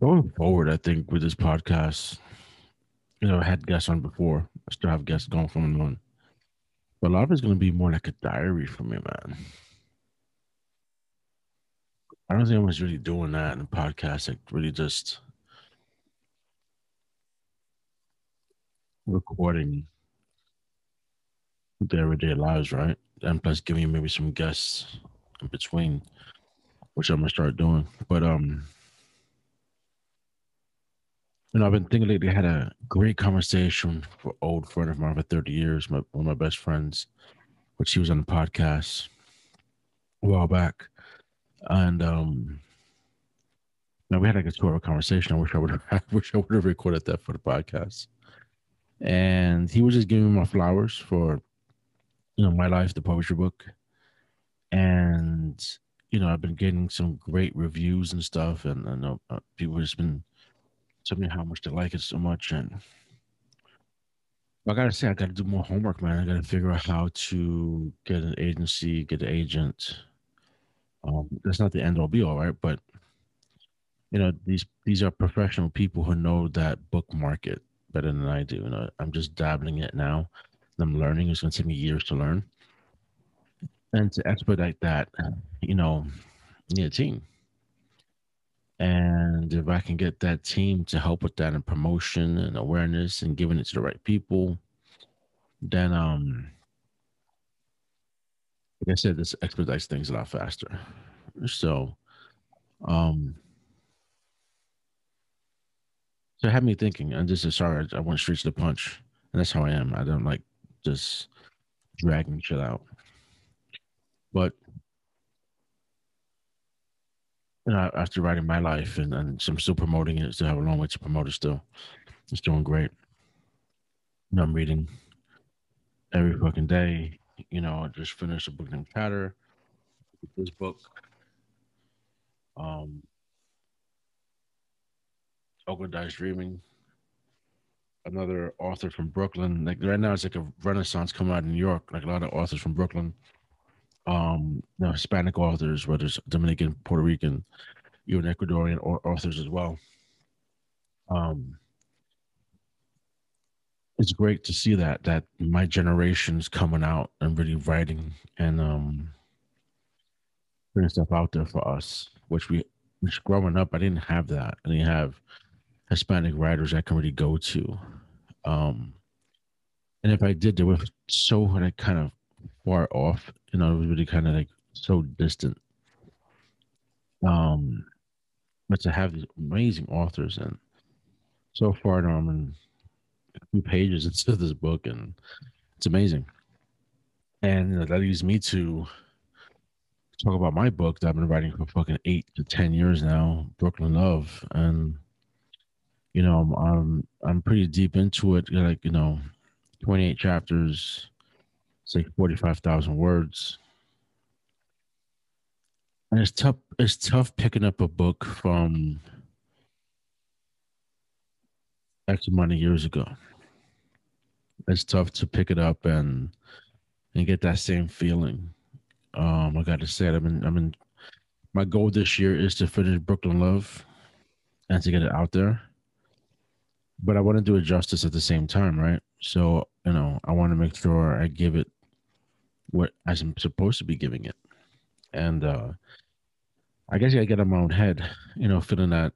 Going forward, I think with this podcast, you know, I had guests on before. I still have guests going from and on. But a lot of it's going to be more like a diary for me, man. I don't think I was really doing that in the podcast. Like, really just recording their everyday lives, right? And plus giving maybe some guests in between, which I'm gonna start doing. But um, you know, I've been thinking lately. I had a great conversation for old friend of mine for 30 years, my one of my best friends, which he was on the podcast a while back, and um. Now we had like a two-hour conversation. I wish I would have. I wish I would have recorded that for the podcast. And he was just giving me my flowers for you know, My Life, the poetry book. And, you know, I've been getting some great reviews and stuff. And I know uh, people just been telling me how much they like it so much. And I got to say, I got to do more homework, man. I got to figure out how to get an agency, get an agent. Um, that's not the end all be all, right? But, you know, these these are professional people who know that book market better than I do. You know, I'm just dabbling it now. I'm learning. It's to take me years to learn. And to expedite that, you know, need a team. And if I can get that team to help with that and promotion and awareness and giving it to the right people, then um like I said, this expedites things a lot faster. So um so it had me thinking, and this is sorry, I went straight to the punch. And that's how I am. I don't like just dragging shit out. But you know, after writing my life and, and I'm still promoting it, still have a long way to promote it still. It's doing great. And I'm reading every fucking day. You know, I just finished a book named Chatter. This book. Um Olga Dies Dreaming another author from Brooklyn. Like right now, it's like a renaissance coming out in New York. Like a lot of authors from Brooklyn, um, you know, Hispanic authors, whether it's Dominican, Puerto Rican, even Ecuadorian authors as well. Um, it's great to see that that my generation's coming out and really writing and um putting stuff out there for us, which we which growing up I didn't have that. I didn't have Hispanic writers I can really go to. Um, and if I did, they were so kind of far off. You know, it was really kind of like so distant. Um, but to have these amazing authors and so far now I'm in a few pages into this book and it's amazing. And you know, that leads me to talk about my book that I've been writing for fucking eight to ten years now, Brooklyn Love, and you know, I'm I'm, I'm pretty deep into it. Like you know, 28 chapters, like 45,000 words, and it's tough. It's tough picking up a book from X amount of years ago. It's tough to pick it up and and get that same feeling. Um, I got to say, I've been, I've been. My goal this year is to finish Brooklyn Love and to get it out there but I want to do it justice at the same time, right? So, you know, I want to make sure I give it what I'm supposed to be giving it. And uh I guess I get in my own head, you know, feeling that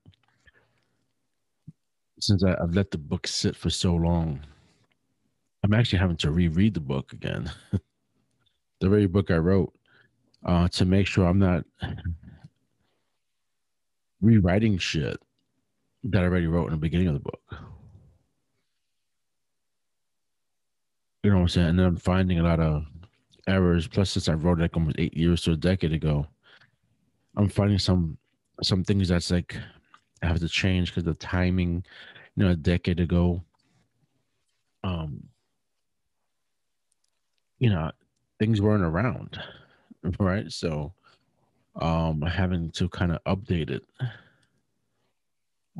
since I, I've let the book sit for so long, I'm actually having to reread the book again. the very book I wrote, uh, to make sure I'm not rewriting shit that I already wrote in the beginning of the book. You know what I'm saying? And then I'm finding a lot of errors. Plus, since I wrote it like almost eight years to a decade ago, I'm finding some some things that's like I have to change because the timing, you know, a decade ago, um, you know, things weren't around, right? So, um, having to kind of update it,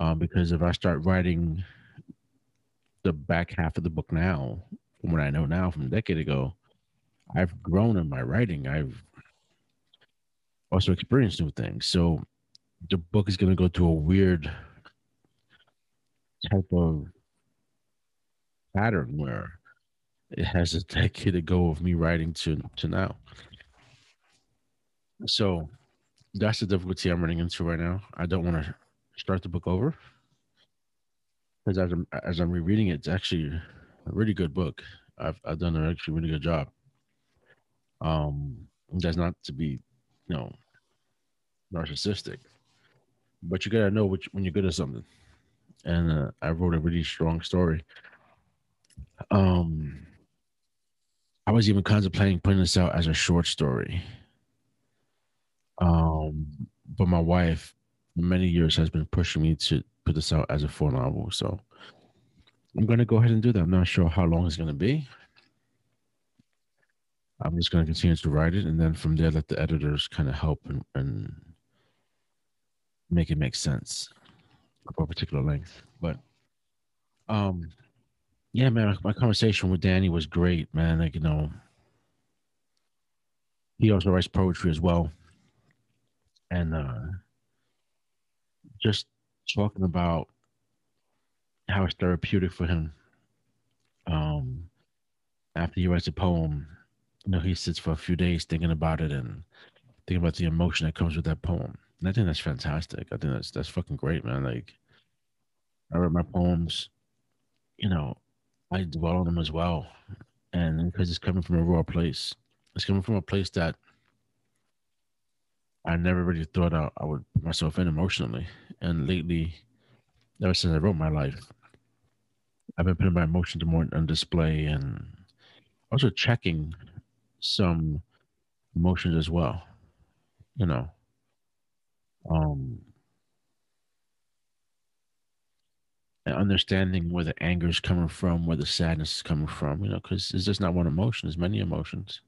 um, because if I start writing the back half of the book now, from what I know now from a decade ago, I've grown in my writing. I've also experienced new things. So the book is going to go to a weird type of pattern where it has a decade ago of me writing to to now. So that's the difficulty I'm running into right now. I don't want to start the book over because as I'm as I'm rereading it, it's actually a really good book. I've I've done an actually really good job. Um, that's not to be, you know, narcissistic, but you gotta know which, when you're good at something. And uh, I wrote a really strong story. Um, I was even contemplating putting this out as a short story. Um, but my wife, many years, has been pushing me to put this out as a full novel. So I'm to go ahead and do that. I'm not sure how long it's to be. I'm just going to continue to write it, and then from there, let the editors kind of help and, and make it make sense for a particular length. But um, yeah, man, my conversation with Danny was great, man. Like you know, he also writes poetry as well, and uh, just talking about how it's therapeutic for him. Um, after he writes a poem, you know, he sits for a few days thinking about it and thinking about the emotion that comes with that poem. And I think that's fantastic. I think that's that's fucking great, man. Like I read my poems, you know, I dwell on them as well. And because it's coming from a raw place. It's coming from a place that I never really thought I, I would put myself in emotionally. And lately, ever since I wrote my life, I've been putting my emotions more on display and also checking some emotions as well. You know, um, and understanding where the anger is coming from, where the sadness is coming from. You know, because it's just not one emotion; it's many emotions.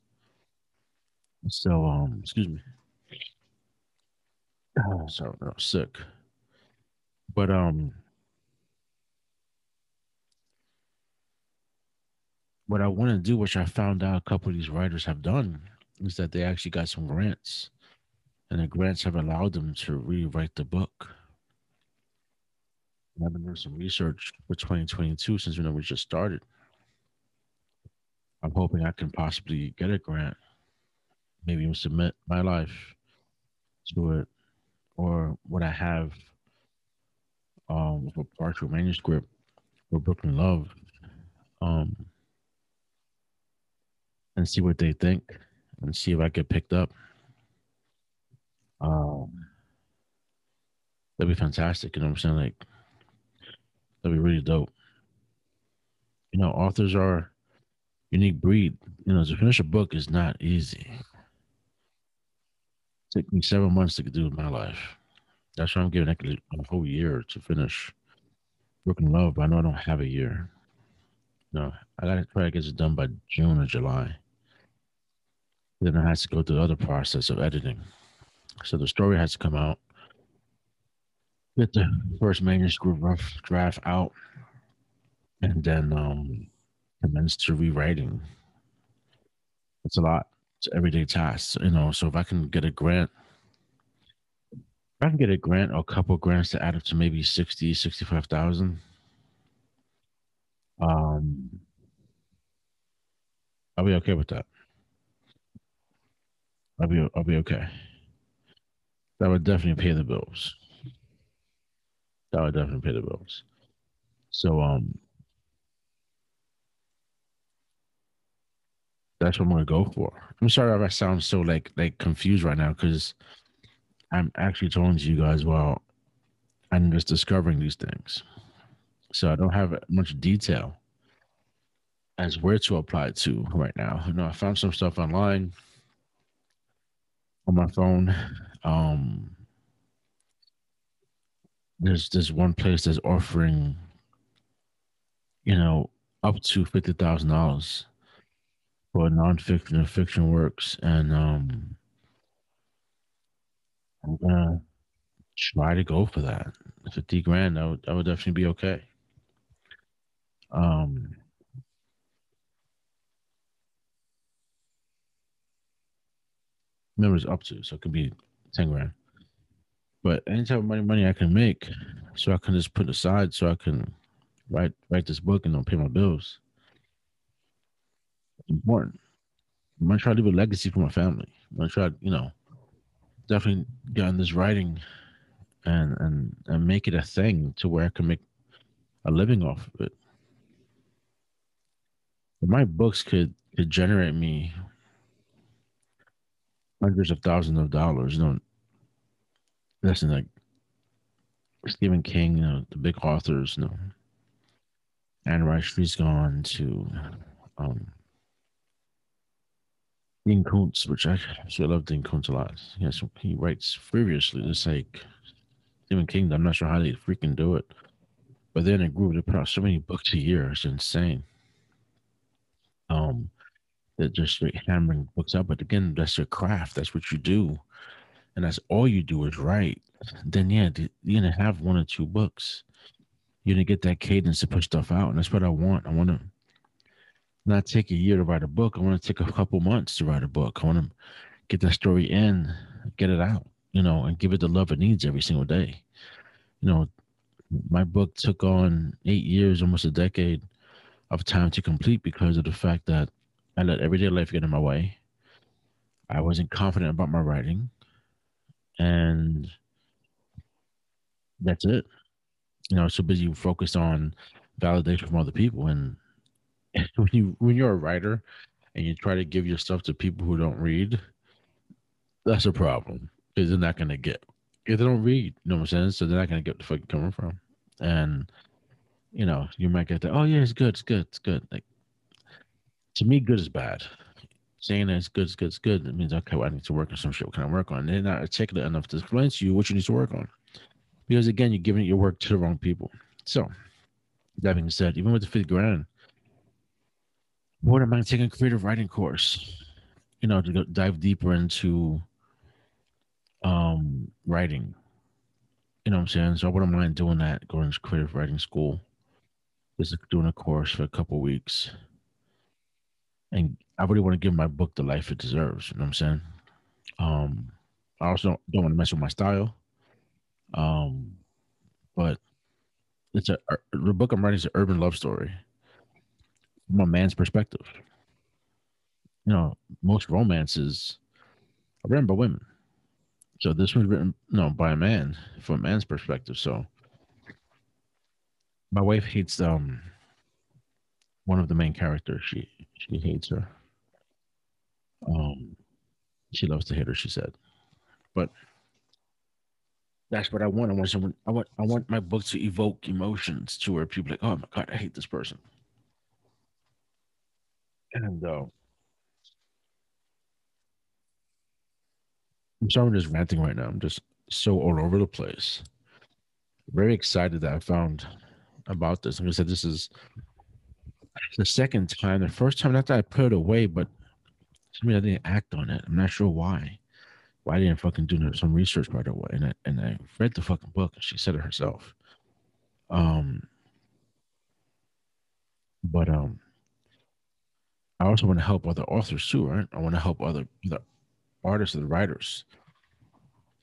So, um, excuse me. Oh, sorry, I'm sick. But um, what I want to do, which I found out a couple of these writers have done, is that they actually got some grants, and the grants have allowed them to rewrite the book. I've been doing some research for 2022 since you know we just started. I'm hoping I can possibly get a grant, maybe even submit my life to it, or what I have um, with a partial manuscript for Brooklyn Love. Um, and see what they think and see if I get picked up. Um, that'd be fantastic. You know what I'm saying? Like, that'd be really dope. You know, authors are unique breed. You know, to finish a book is not easy. It took me seven months to do my life. That's why I'm giving it a whole year to finish Brooklyn Love, but I know I don't have a year. No, I gotta try to get it done by June or July. Then it has to go through the other process of editing. So the story has to come out, get the first manuscript rough draft out, and then um, commence to rewriting. It's a lot. It's everyday tasks, you know. So if I can get a grant, if I can get a grant or a couple grants to add up to maybe 60, 65,000, um, I'll be okay with that. I'll be I'll be okay. That would definitely pay the bills. That would definitely pay the bills. So um that's what I'm gonna go for. I'm sorry if I sound so like like confused right now because I'm actually talking to you guys while I'm just discovering these things. So I don't have much detail as where to apply to right now. You know, I found some stuff online on my phone. Um, there's there's one place that's offering, you know, up to fifty thousand dollars for nonfiction and fiction works, and um, I'm gonna try to go for that. Fifty grand, that would that would definitely be okay. Um, members up to. So it could be 10 grand. But any type of money money I can make, so I can just put aside so I can write write this book and don't pay my bills. Important. I'm gonna try to leave a legacy for my family. I'm gonna try, you know, definitely get on this writing and and and make it a thing to where I can make a living off of it. My books could could generate me hundreds of thousands of dollars. You know, listen, like Stephen King, you know, the big authors, you know, Anne Rice, she's gone to um, Dean Koontz, which I actually love Dean Koontz a lot. Yes, he writes furiously, It's like Stephen King. I'm not sure how they freaking do it, but then a group they put out so many books a year. It's insane. Um, they're just hammering books out. But again, that's your craft. That's what you do, and that's all you do is write. Then yeah, you're gonna have one or two books. You're gonna get that cadence to put stuff out, and that's what I want. I want to not take a year to write a book. I want to take a couple months to write a book. I want to get that story in, get it out, you know, and give it the love it needs every single day. You know, my book took on eight years, almost a decade of time to complete because of the fact that I let everyday life get in my way. I wasn't confident about my writing. And that's it. You know, I was so busy focused on validation from other people. And when you when you're a writer and you try to give your stuff to people who don't read, that's a problem. Because they're not gonna get if they don't read, you know what I'm saying? So they're not gonna get the fucking coming from. And you know, you might get that, oh yeah, it's good, it's good, it's good. Like to me, good is bad. Saying that it's good, it's good, it's good, it means okay, well, I need to work on some shit. What can I work on? They're not articulate enough to explain to you what you need to work on. Because again, you're giving your work to the wrong people. So that being said, even with the fifty grand, what am I taking a creative writing course? You know, to dive deeper into um writing. You know what I'm saying? So I wouldn't mind doing that, going to creative writing school. Just doing a course for a couple weeks and I really want to give my book the life it deserves. You know what I'm saying? Um, I also don't, don't want to mess with my style. Um, but it's a the book I'm writing is an urban love story from a man's perspective. You know, most romances are written by women. So this was written you no know, by a man from a man's perspective. So my wife hates um one of the main characters. She she hates her. Um, she loves to hit her. She said, but that's what I want. I want someone. I want. I want my book to evoke emotions to where people like, oh my god, I hate this person. And uh, I'm sorry, I'm just ranting right now. I'm just so all over the place. Very excited that I found about this. Like I said, this is the second time. The first time, not that I put it away, but I mean, I didn't act on it. I'm not sure why. Why I didn't fucking do some research right away? And I and I read the fucking book, and she said it herself. Um, but um, I also want to help other authors too, right? I want to help other the artists and the writers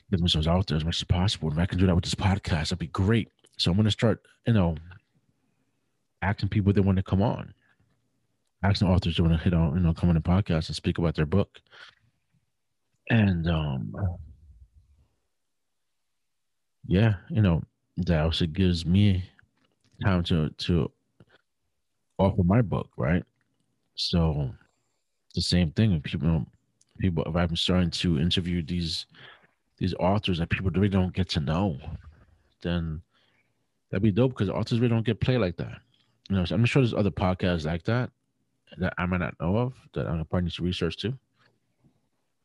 get themselves out there as much as possible. If I can do that with this podcast, that'd be great. So I'm going to start, you know, asking people they want to come on, asking authors they want to hit on, you know, come on the podcast and speak about their book. And um yeah, you know, that also gives me time to to offer my book, right? So the same thing. If people people if I'm starting to interview these these authors that people really don't get to know, then that'd be dope because authors really don't get played like that. You know, I'm sure there's other podcasts like that that I might not know of that I'm probably need to research too.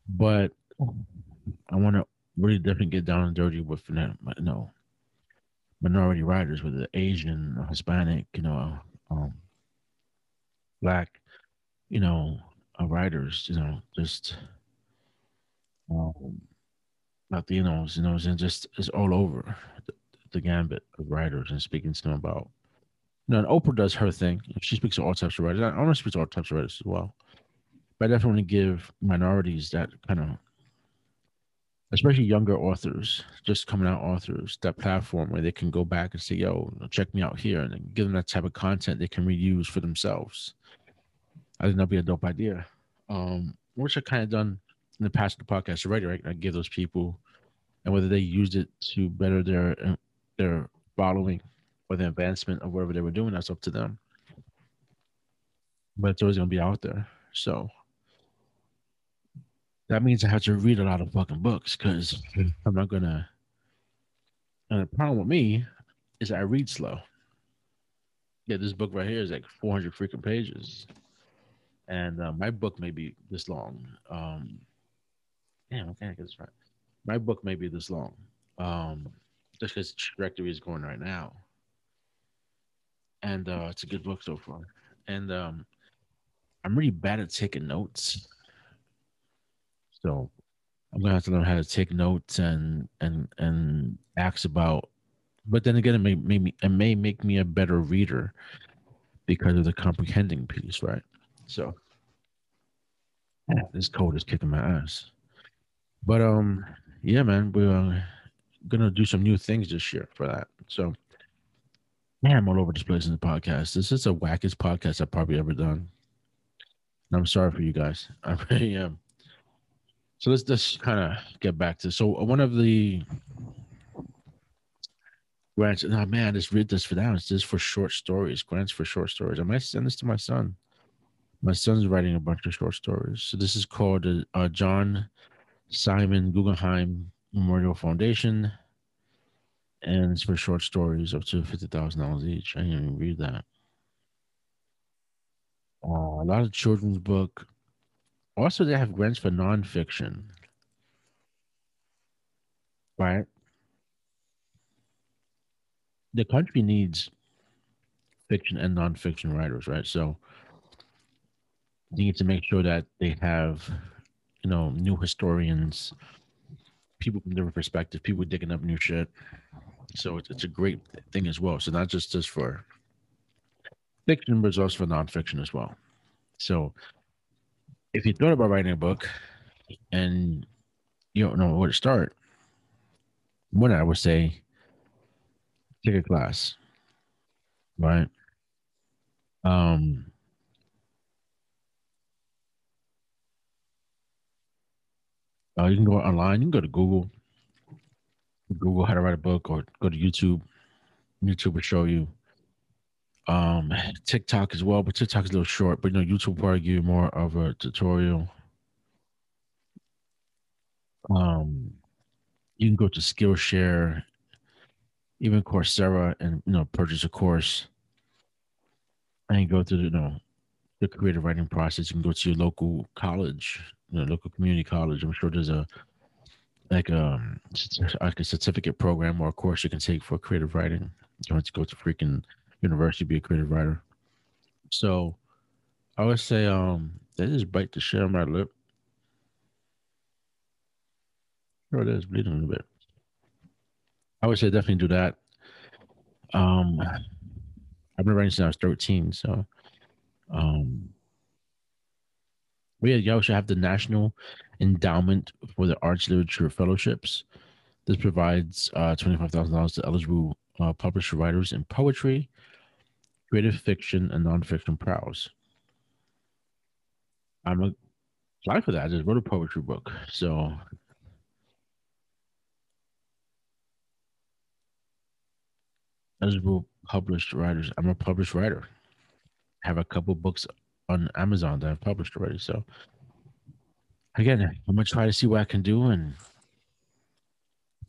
But I want to really definitely get down and dirty with you know minority writers, whether Asian, Hispanic, you know, um, black, you know, uh, writers, you know, just um, Latinos, you know, and just it's all over the, the gambit of writers and speaking to them about know, and Oprah does her thing. She speaks to all types of writers. I want to speak to all types of writers as well. But I definitely want to give minorities that kind of especially younger authors, just coming out authors, that platform where they can go back and say, "Yo, check me out here," and give them that type of content they can reuse for themselves. I think that'd be a dope idea. Um, which I kind of done in the past the podcast already, right? I give those people, and whether they used it to better their their following or the advancement of whatever they were doing, that's up to them. But it's always gonna be out there, so that means I have to read a lot of fucking books because I'm not gonna. And the problem with me is I read slow. Yeah, this book right here is like 400 freaking pages, and uh, my book may be this long. Um, damn, I can't get this right. My book may be this long, um, just because trajectory is going right now, and uh, it's a good book so far. And um, I'm really bad at taking notes so I'm gonna have to learn how to take notes and and and ask about. But then again, it may make me it may make me a better reader because of the comprehending piece, right? So yeah, this code is kicking my ass. But um, yeah, man, we're gonna do some new things this year for that. So yeah, I'm all over this place in the podcast. This is the wackest podcast I've probably ever done. And I'm sorry for you guys. I really am. So let's just kind of get back to so one of the grants. Oh man, I just read this for now. It's just for short stories. Grants for short stories. I might send this to my son. My son's writing a bunch of short stories. So this is called uh, John Simon Guggenheim Memorial Foundation, and it's for short stories up to fifty thousand dollars each. I didn't even read that. Uh, a lot of children's book also, they have grants for nonfiction. Right? The country needs fiction and nonfiction writers, right? So you need to make sure that they have, you know, new historians, people from different perspectives, people digging up new shit. So it's, it's a great thing as well. So not just just for fiction, but it's also for nonfiction as well. So if you thought about writing a book and you don't know where to start, one I would say take a class, right? Um, uh, you can go online. You can go to Google, Google how to write a book, or go to YouTube. YouTube will show you um TikTok as well, but TikTok is a little short. But you know, YouTube will probably give you more of a tutorial. Um, you can go to Skillshare, even Coursera, and you know, purchase a course, and go through the, you know the creative writing process. You can go to your local college, you know, local community college. I'm sure there's a like um, like a certificate program or a course you can take for creative writing. You don't have to go to freaking university be a creative writer. So I would say um they just bite the on my lip. Sure it is bleeding a little bit. I would say definitely do that. Um I've been writing since I was 13, so um we yeah, you also have the National Endowment for the Arts Literature Fellowships. This provides uh, $25,000 to eligible uh, published writers in poetry, creative fiction, and nonfiction prose. I'm a for that. I just wrote a poetry book. So eligible published writers. I'm a published writer. I have a couple books on Amazon that I've published already. So again, I'm gonna try to see what I can do and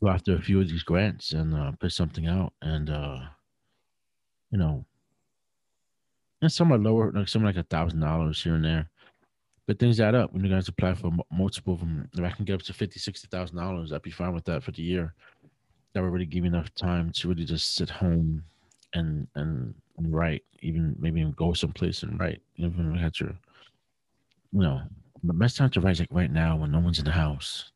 go after a few of these grants and uh, put something out and uh, you know and some are lower, like some like a thousand dollars here and there. But things add up when you guys apply for multiple of them. If I can get up to fifty, sixty thousand dollars, I'd be fine with that for the year. That would really give me enough time to really just sit home and and, write, even maybe even go someplace and write. Even if I had to, you know, the best time to write like right now when no one's in the house.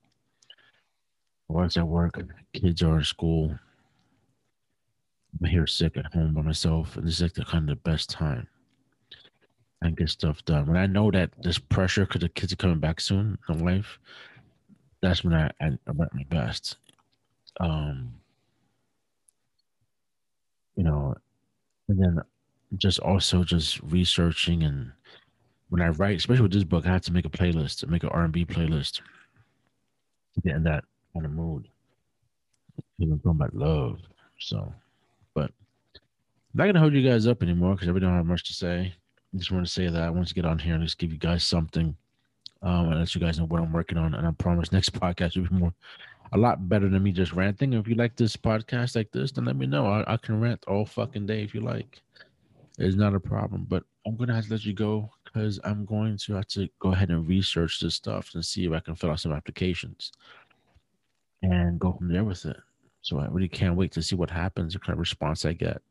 Wife's at work, kids are in school. I'm here sick at home by myself, and this is like the kind of the best time and get stuff done. When I know that there's pressure because the kids are coming back soon in life, that's when I, I, I write my best. Um, you know, and then just also just researching and when I write, especially with this book, I had to make a playlist, to make an R and B playlist, to get in that kind of mood. Talking about love, so. But I'm not gonna hold you guys up anymore because I really don't have much to say. I just want to say that I want to get on here and just give you guys something, um, and let you guys know what I'm working on. And I promise next podcast will be more, a lot better than me just ranting. If you like this podcast like this, then let me know. I, I can rant all fucking day if you like. It's not a problem. But I'm gonna have to let you go because I'm going to have to go ahead and research this stuff and see if I can fill out some applications and go from there with it. So I really can't wait to see what happens, the kind of response I get.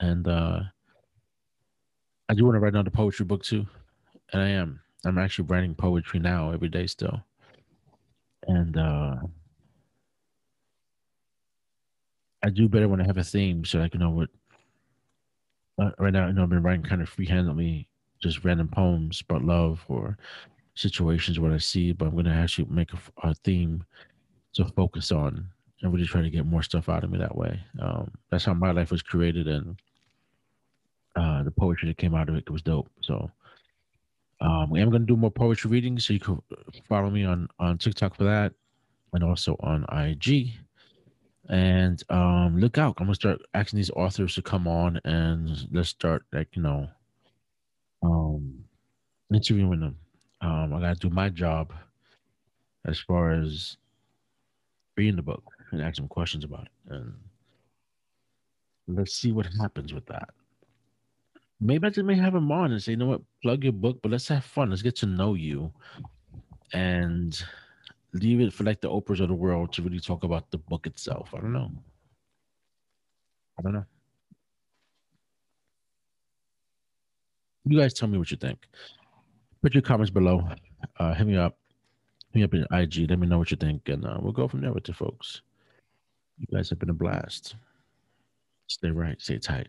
And uh I do want to write another poetry book too. And I am. I'm actually writing poetry now every day still. And uh I do better when I have a theme so I can know what uh, right now, you know, I've been writing kind of freehandedly, just random poems about love or situations what I see, but I'm to actually make a, a, theme to focus on and really try to get more stuff out of me that way. Um, that's how my life was created, and uh, the poetry that came out of it was dope. So um, I'm to do more poetry readings, so you can follow me on on TikTok for that, and also on IG. And um, look out! I'm gonna start asking these authors to come on and let's start like you know, um, interviewing them. Um, I gotta do my job as far as reading the book and ask them questions about it, and let's see what happens with that. Maybe I just may have them on and say, you know what, plug your book, but let's have fun. Let's get to know you, and leave it for like the Oprahs of the world to really talk about the book itself. I don't know. I don't know. You guys tell me what you think. Put your comments below. Uh, hit me up. Hit me up in IG. Let me know what you think, and uh, we'll go from there with you folks. You guys have been a blast. Stay right. Stay tight.